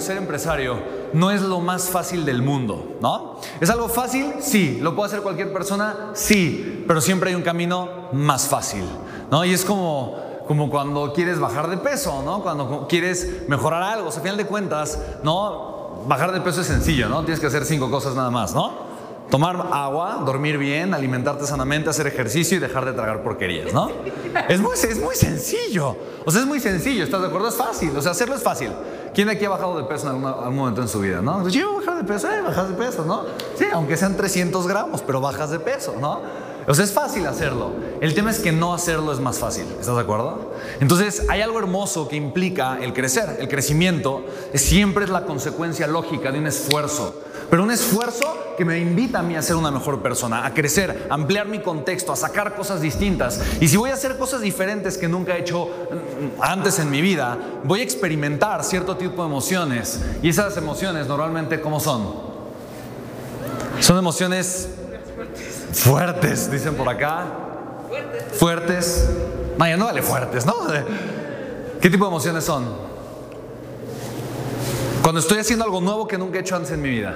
Ser empresario no es lo más fácil del mundo, ¿no? ¿Es algo fácil? Sí. ¿Lo puede hacer cualquier persona? Sí. Pero siempre hay un camino más fácil, ¿no? Y es como, como cuando quieres bajar de peso, ¿no? Cuando quieres mejorar algo. O sea, a final de cuentas, ¿no? Bajar de peso es sencillo, ¿no? Tienes que hacer cinco cosas nada más, ¿no? Tomar agua, dormir bien, alimentarte sanamente, hacer ejercicio y dejar de tragar porquerías, ¿no? Es muy, es muy sencillo. O sea, es muy sencillo, ¿estás de acuerdo? Es fácil. O sea, hacerlo es fácil. ¿Quién aquí ha bajado de peso en algún, momento en su vida, no? Yo bajar de peso, eh, bajas de peso, ¿no? Sí, aunque sean 300 gramos, pero bajas de peso, ¿no? O es fácil hacerlo. El tema es que no hacerlo es más fácil. ¿Estás de acuerdo? Entonces, hay algo hermoso que implica el crecer. El crecimiento siempre es la consecuencia lógica de un esfuerzo. Pero un esfuerzo que me invita a mí a ser una mejor persona, a crecer, a ampliar mi contexto, a sacar cosas distintas. Y si voy a hacer cosas diferentes que nunca he hecho mm, antes en mi vida, voy a experimentar cierto tipo de emociones. Y esas emociones normalmente, ¿cómo son? Son emociones fuertes, dicen por acá. Fuertes. Fuertes. Vaya, no vale fuertes, ¿no? ¿Qué tipo de emociones son? Cuando estoy haciendo algo nuevo que nunca he hecho antes en mi vida.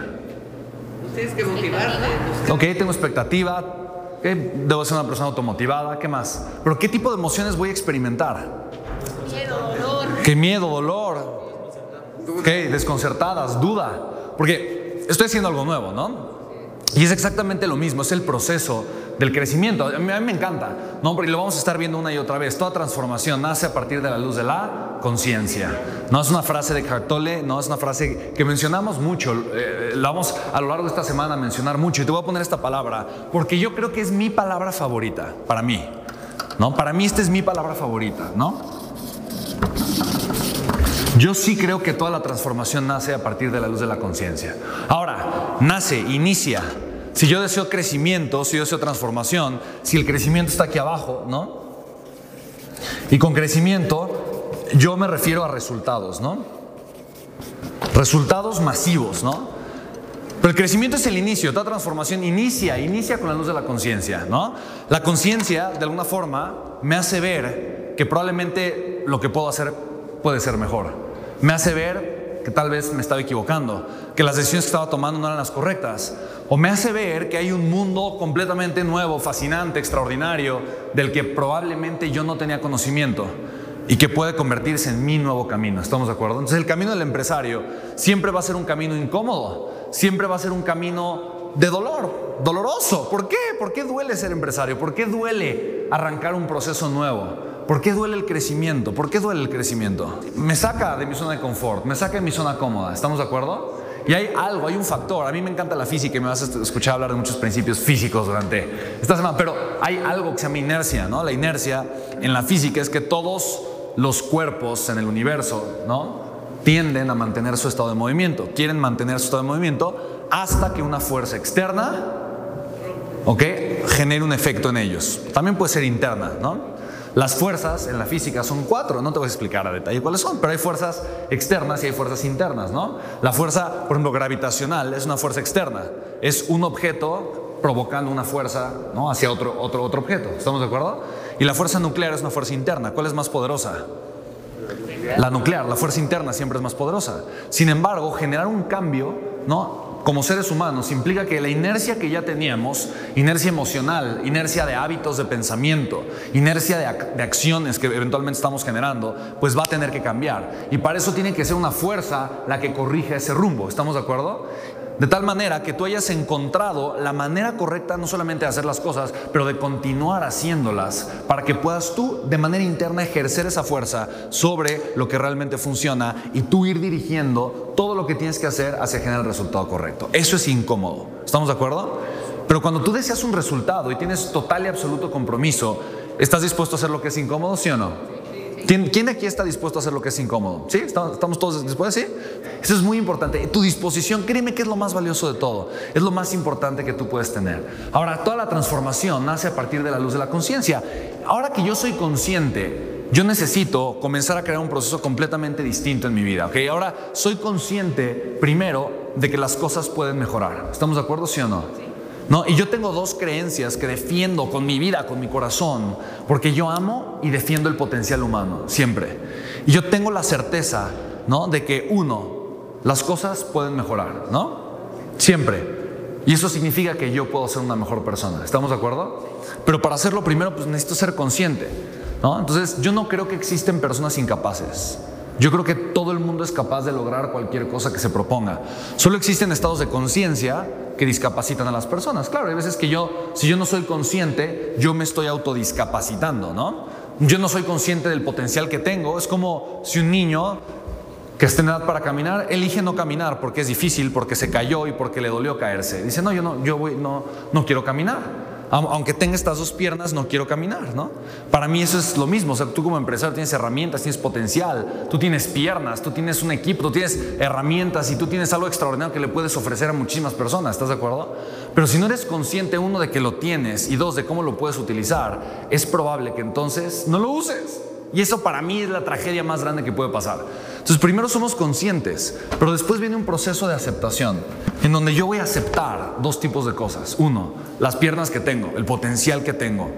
Tienes que motivarte. Ok, tengo expectativa. Debo ser una persona automotivada. ¿Qué más? Pero ¿qué tipo de emociones voy a experimentar? Miedo, dolor. ¿Qué miedo, dolor? Ok, desconcertadas, duda. Porque estoy haciendo algo nuevo, ¿no? Y es exactamente lo mismo, es el proceso del crecimiento. A mí, me encanta, ¿no? Porque lo vamos a estar viendo una y otra vez. Toda transformación nace a partir de la luz de la conciencia. No es una frase de Cartole, no es una frase que mencionamos mucho. Eh, la vamos a lo largo de esta semana a mencionar mucho. Y te voy a poner esta palabra porque yo creo que es mi palabra favorita para mí. ¿no? Para mí esta es mi palabra favorita, ¿no? Yo sí creo que toda la transformación nace a partir de la luz de la conciencia. Ahora, nace, inicia. Si yo deseo crecimiento, si yo deseo transformación, si el crecimiento está aquí abajo, ¿no? Y con crecimiento yo me refiero a resultados, ¿no? Resultados masivos, ¿no? Pero el crecimiento es el inicio, toda transformación inicia, inicia con la luz de la conciencia, ¿no? La conciencia, de alguna forma, me hace ver que probablemente lo que puedo hacer puede ser mejor. Me hace ver que tal vez me estaba equivocando, que las decisiones que estaba tomando no eran las correctas. O me hace ver que hay un mundo completamente nuevo, fascinante, extraordinario, del que probablemente yo no tenía conocimiento y que puede convertirse en mi nuevo camino. ¿Estamos de acuerdo? Entonces el camino del empresario siempre va a ser un camino incómodo, siempre va a ser un camino de dolor, doloroso. ¿Por qué? ¿Por qué duele ser empresario? ¿Por qué duele arrancar un proceso nuevo? ¿Por qué duele el crecimiento? ¿Por qué duele el crecimiento? Me saca de mi zona de confort, me saca de mi zona cómoda. ¿Estamos de acuerdo? Y hay algo, hay un factor. A mí me encanta la física me vas a escuchar hablar de muchos principios físicos durante esta semana. Pero hay algo que se llama inercia, ¿no? La inercia en la física es que todos los cuerpos en el universo, ¿no? Tienden a mantener su estado de movimiento. Quieren mantener su estado de movimiento hasta que una fuerza externa, ¿ok? Genere un efecto en ellos. También puede ser interna, ¿no? Las fuerzas en la física son cuatro, no te voy a explicar a detalle cuáles son, pero hay fuerzas externas y hay fuerzas internas, ¿no? La fuerza, por ejemplo, gravitacional es una fuerza externa, es un objeto provocando una fuerza ¿no? hacia otro, otro, otro objeto, ¿estamos de acuerdo? Y la fuerza nuclear es una fuerza interna. ¿Cuál es más poderosa? La nuclear, la fuerza interna siempre es más poderosa. Sin embargo, generar un cambio, ¿no? Como seres humanos implica que la inercia que ya teníamos, inercia emocional, inercia de hábitos de pensamiento, inercia de, ac- de acciones que eventualmente estamos generando, pues va a tener que cambiar. Y para eso tiene que ser una fuerza la que corrija ese rumbo. ¿Estamos de acuerdo? De tal manera que tú hayas encontrado la manera correcta no solamente de hacer las cosas, pero de continuar haciéndolas para que puedas tú de manera interna ejercer esa fuerza sobre lo que realmente funciona y tú ir dirigiendo todo lo que tienes que hacer hacia generar el resultado correcto. Eso es incómodo. ¿Estamos de acuerdo? Pero cuando tú deseas un resultado y tienes total y absoluto compromiso, ¿estás dispuesto a hacer lo que es incómodo, sí o no? ¿Quién, quién aquí está dispuesto a hacer lo que es incómodo? ¿Sí? ¿Estamos, todos dispuestos? ¿Sí? Eso es muy importante. Tu disposición, créeme que es lo más valioso de todo. Es lo más importante que tú puedes tener. Ahora, toda la transformación nace a partir de la luz de la conciencia. Ahora que yo soy consciente, yo necesito comenzar a crear un proceso completamente distinto en mi vida. ¿ok? Ahora soy consciente, primero, de que las cosas pueden mejorar. ¿Estamos de acuerdo, sí o no? No, y yo tengo dos creencias que defiendo con mi vida, con mi corazón, porque yo amo y defiendo el potencial humano, siempre. Y yo tengo la certeza, ¿no? De que uno, las cosas pueden mejorar, ¿no? Siempre. Y eso significa que yo puedo ser una mejor persona. ¿Estamos de acuerdo? Pero para hacerlo primero, pues necesito ser consciente, ¿no? Entonces, yo no creo que existen personas incapaces. Yo creo que todo el mundo es capaz de lograr cualquier cosa que se proponga. Solo existen estados de conciencia que discapacitan a las personas. Claro, hay veces que yo, si yo no soy consciente, yo me estoy autodiscapacitando, ¿no? Yo no soy consciente del potencial que tengo. Es como si un niño que está en edad para caminar elige no caminar porque es difícil, porque se cayó y porque le dolió caerse. Dice, no, yo no, yo voy, no, no quiero caminar. Au- Aunque tenga estas dos piernas, no quiero caminar, ¿no? Para mí eso es lo mismo. O sea, tú como empresario tienes herramientas, tienes potencial, tú tienes piernas, tú tienes un equipo, tú tienes herramientas y tú tienes algo extraordinario que le puedes ofrecer a muchísimas personas, ¿estás de acuerdo? Pero si no eres consciente, uno, de que lo tienes y dos, de cómo lo puedes utilizar, es probable que entonces no lo uses. Y eso para mí es la tragedia más grande que puede pasar. Entonces, primero somos conscientes, pero después viene un proceso de aceptación, en donde yo voy a aceptar dos tipos de cosas. Uno, las piernas que tengo, el potencial que tengo,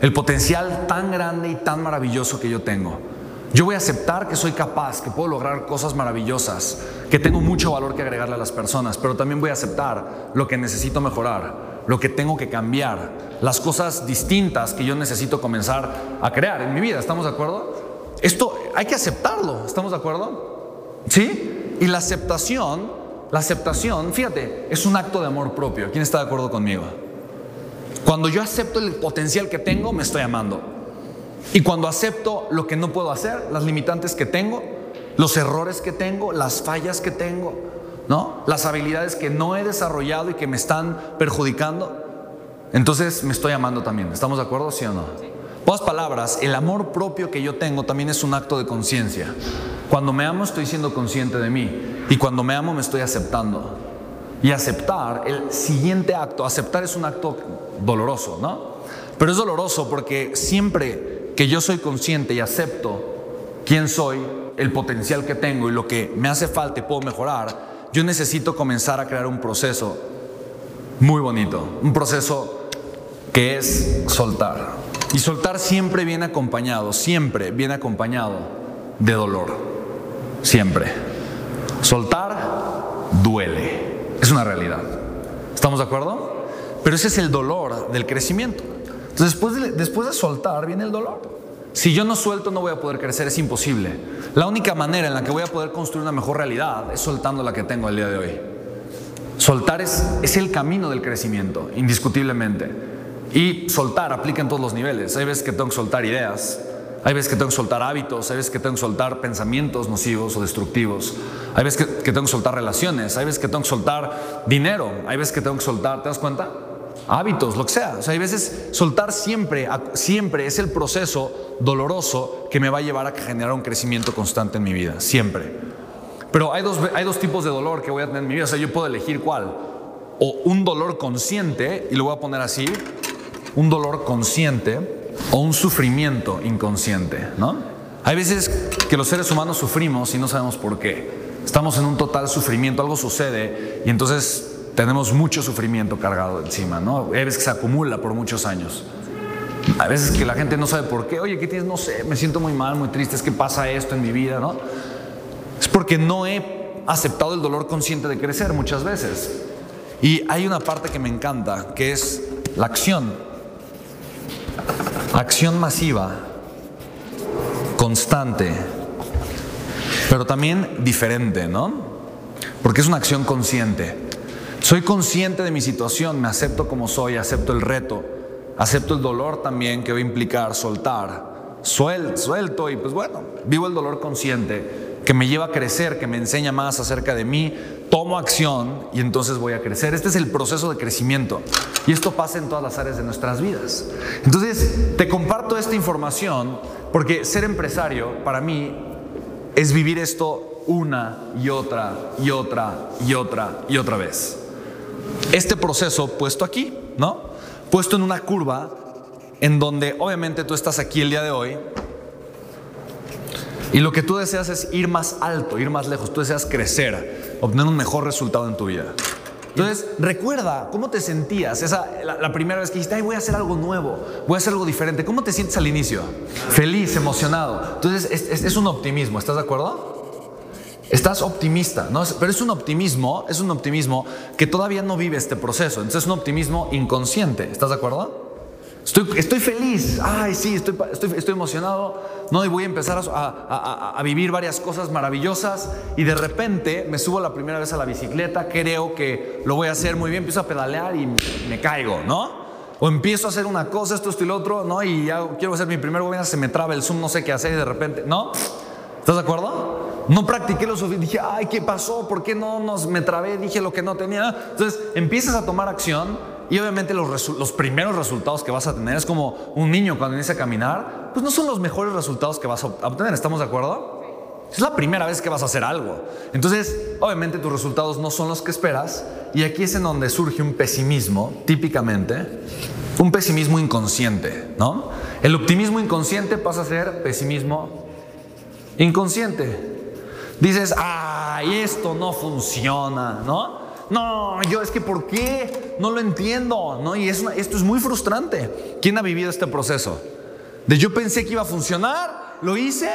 el potencial tan grande y tan maravilloso que yo tengo. Yo voy a aceptar que soy capaz, que puedo lograr cosas maravillosas, que tengo mucho valor que agregarle a las personas, pero también voy a aceptar lo que necesito mejorar, lo que tengo que cambiar, las cosas distintas que yo necesito comenzar a crear en mi vida. ¿Estamos de acuerdo? Esto hay que aceptarlo, ¿estamos de acuerdo? ¿Sí? Y la aceptación, la aceptación, fíjate, es un acto de amor propio. ¿Quién está de acuerdo conmigo? Cuando yo acepto el potencial que tengo, me estoy amando. Y cuando acepto lo que no puedo hacer, las limitantes que tengo, los errores que tengo, las fallas que tengo, ¿no? Las habilidades que no he desarrollado y que me están perjudicando, entonces me estoy amando también. ¿Estamos de acuerdo, sí o no? Pocas palabras, el amor propio que yo tengo también es un acto de conciencia. Cuando me amo estoy siendo consciente de mí y cuando me amo me estoy aceptando. Y aceptar, el siguiente acto, aceptar es un acto doloroso, ¿no? Pero es doloroso porque siempre que yo soy consciente y acepto quién soy, el potencial que tengo y lo que me hace falta y puedo mejorar, yo necesito comenzar a crear un proceso muy bonito, un proceso que es soltar. Y soltar siempre viene acompañado, siempre viene acompañado de dolor, siempre. Soltar duele, es una realidad. ¿Estamos de acuerdo? Pero ese es el dolor del crecimiento. Después de, después de soltar viene el dolor. Si yo no suelto no voy a poder crecer, es imposible. La única manera en la que voy a poder construir una mejor realidad es soltando la que tengo el día de hoy. Soltar es, es el camino del crecimiento, indiscutiblemente. Y soltar aplica en todos los niveles. Hay veces que tengo que soltar ideas, hay veces que tengo que soltar hábitos, hay veces que tengo que soltar pensamientos nocivos o destructivos, hay veces que, que tengo que soltar relaciones, hay veces que tengo que soltar dinero, hay veces que tengo que soltar, ¿te das cuenta? Hábitos, lo que sea. O sea, hay veces soltar siempre, siempre es el proceso doloroso que me va a llevar a generar un crecimiento constante en mi vida, siempre. Pero hay dos, hay dos tipos de dolor que voy a tener en mi vida. O sea, yo puedo elegir cuál. O un dolor consciente, y lo voy a poner así, un dolor consciente o un sufrimiento inconsciente, ¿no? Hay veces que los seres humanos sufrimos y no sabemos por qué. Estamos en un total sufrimiento, algo sucede y entonces tenemos mucho sufrimiento cargado encima, ¿no? Hay veces que se acumula por muchos años. A veces que la gente no sabe por qué. Oye, ¿qué tienes? No sé, me siento muy mal, muy triste. Es que pasa esto en mi vida, ¿no? Es porque no he aceptado el dolor consciente de crecer muchas veces. Y hay una parte que me encanta, que es la acción. Acción masiva, constante, pero también diferente, ¿no? Porque es una acción consciente. Soy consciente de mi situación, me acepto como soy, acepto el reto, acepto el dolor también que va a implicar soltar, suelto, suelto y pues bueno, vivo el dolor consciente que me lleva a crecer, que me enseña más acerca de mí, tomo acción y entonces voy a crecer. Este es el proceso de crecimiento y esto pasa en todas las áreas de nuestras vidas. Entonces, te comparto esta información porque ser empresario para mí es vivir esto una y otra y otra y otra y otra vez. Este proceso puesto aquí, ¿no? Puesto en una curva en donde obviamente tú estás aquí el día de hoy y lo que tú deseas es ir más alto, ir más lejos. Tú deseas crecer, obtener un mejor resultado en tu vida. Entonces, recuerda cómo te sentías esa, la, primera vez que dijiste, ay, voy a hacer algo nuevo, voy a hacer algo diferente. ¿Cómo te sientes al inicio? Feliz, emocionado. Entonces, es, es un optimismo, ¿estás de acuerdo? Estás optimista, ¿no? Pero es un optimismo, es un optimismo que todavía no vive este proceso. Entonces es un optimismo inconsciente, ¿estás de acuerdo? Estoy, feliz, ay, sí, estoy, estoy, emocionado, ¿no? Y voy a empezar a, vivir varias cosas maravillosas y de repente me subo la primera vez a la bicicleta, creo que lo voy a hacer muy bien, empiezo a pedalear y me caigo, ¿no? O empiezo a hacer una cosa, esto, esto y lo otro, ¿no? Y ya quiero hacer mi primer gobierno, se me traba el Zoom, no sé qué hacer y de repente, ¿no? ¿Estás de acuerdo? No practiqué lo suficiente, dije, ay, ¿qué pasó? ¿Por qué no nos, me trabé? Dije lo que no tenía. Entonces empiezas a tomar acción y obviamente los, los, primeros resultados que vas a tener es como un niño cuando inicia a caminar, pues no son los mejores resultados que vas a obtener, ¿estamos de acuerdo? Es la primera vez que vas a hacer algo. Entonces, obviamente tus resultados no son los que esperas y aquí es en donde surge un pesimismo, típicamente, un pesimismo inconsciente, ¿no? El optimismo inconsciente pasa a ser pesimismo inconsciente. Dices, ay, esto no funciona, ¿no? No, yo es que ¿por qué? No lo entiendo, ¿no? Y esto es muy frustrante. ¿Quién ha vivido este proceso? De yo pensé que iba a funcionar, lo hice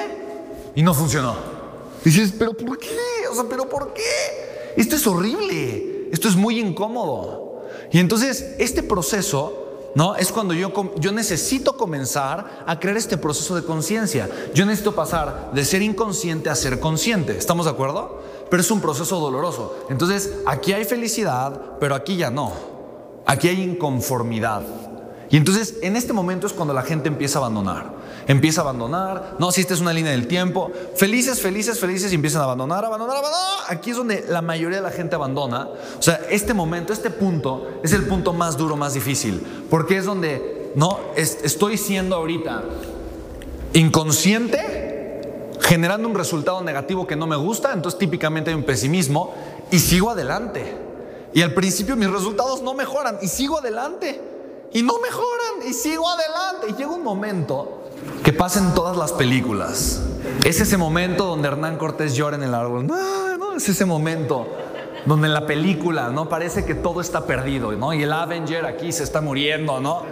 y no funcionó. dices, ¿pero por qué? O sea, ¿pero por qué? Esto es horrible, esto es muy incómodo. Y entonces este proceso ¿no? Es cuando yo, yo necesito comenzar a crear este proceso de conciencia. Yo necesito pasar de ser inconsciente a ser consciente. ¿Estamos de acuerdo? Pero es un proceso doloroso. Entonces, aquí hay felicidad, pero aquí ya no. Aquí hay inconformidad. Y entonces, en este momento es cuando la gente empieza a abandonar empieza a abandonar. No, si esta es una línea del tiempo. Felices, felices, felices y empiezan a abandonar, abandonar, abandonar. Aquí es donde la mayoría de la gente abandona. O sea, este momento, este punto es el punto más duro, más difícil. Porque es donde, no, estoy siendo ahorita inconsciente, generando un resultado negativo que no me gusta. Entonces, típicamente hay un pesimismo y sigo adelante. Y al principio mis resultados no mejoran y sigo adelante. Y no mejoran y sigo adelante. Y llega un momento que pasen todas las películas. Es ese momento donde Hernán Cortés llora en el árbol. No, no, es ese momento donde en la película, ¿no? Parece que todo está perdido, ¿no? Y el Avenger aquí se está muriendo, ¿no?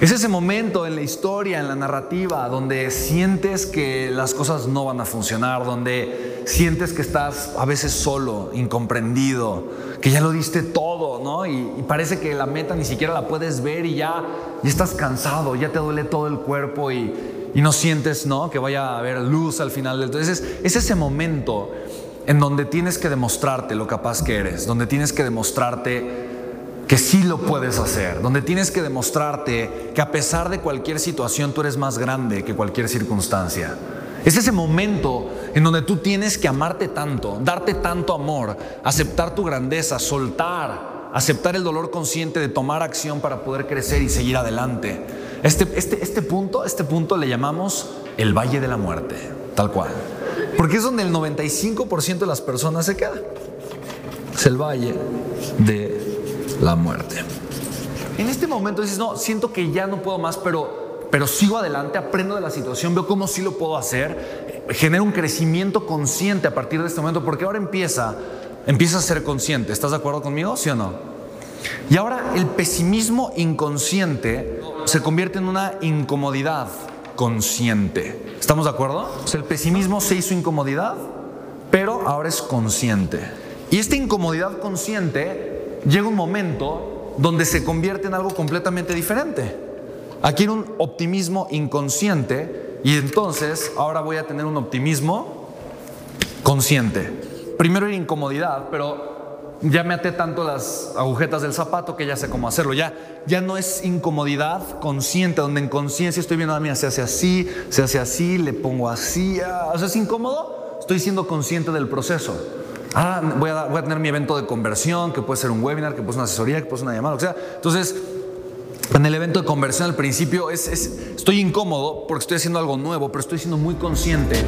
Es ese momento en la historia, en la narrativa, donde sientes que las cosas no van a funcionar, donde sientes que estás a veces solo, incomprendido, que ya lo diste todo, ¿no? Y, parece que la meta ni siquiera la puedes ver y ya, ya estás cansado, ya te duele todo el cuerpo y, y no sientes, ¿no? Que vaya a haber luz al final. Entonces es ese momento en donde tienes que demostrarte lo capaz que eres, donde tienes que demostrarte que sí lo puedes hacer, donde tienes que demostrarte que a pesar de cualquier situación tú eres más grande que cualquier circunstancia. Es ese momento en donde tú tienes que amarte tanto, darte tanto amor, aceptar tu grandeza, soltar, aceptar el dolor consciente de tomar acción para poder crecer y seguir adelante. Este, este, este punto, este punto le llamamos el Valle de la Muerte, tal cual. Porque es donde el 95% de las personas se quedan. Es el Valle de la muerte. En este momento dices, no, siento que ya no puedo más, pero, pero sigo adelante, aprendo de la situación, veo cómo sí lo puedo hacer, genero un crecimiento consciente a partir de este momento, porque ahora empieza, empieza a ser consciente. ¿Estás de acuerdo conmigo? ¿Sí o no? Y ahora el pesimismo inconsciente se convierte en una incomodidad consciente. ¿Estamos de acuerdo? O el pesimismo se hizo incomodidad, pero ahora es consciente. Y esta incomodidad consciente llega un momento donde se convierte en algo completamente diferente. Aquí era un optimismo inconsciente y entonces ahora voy a tener un optimismo consciente. Primero era incomodidad, pero ya me até tanto las agujetas del zapato que ya sé cómo hacerlo. Ya, ya no es incomodidad consciente, donde en conciencia estoy viendo, a ah, mí se hace así, se hace así, le pongo así. Ah, o sea, es incómodo. Estoy siendo consciente del proceso. Ah, voy a, voy a tener mi evento de conversión, que puede ser un webinar, que puede ser una asesoría, que puede ser una llamada, o sea. Entonces, en el evento de conversión al principio es, es, estoy incómodo porque estoy haciendo algo nuevo, pero estoy siendo muy consciente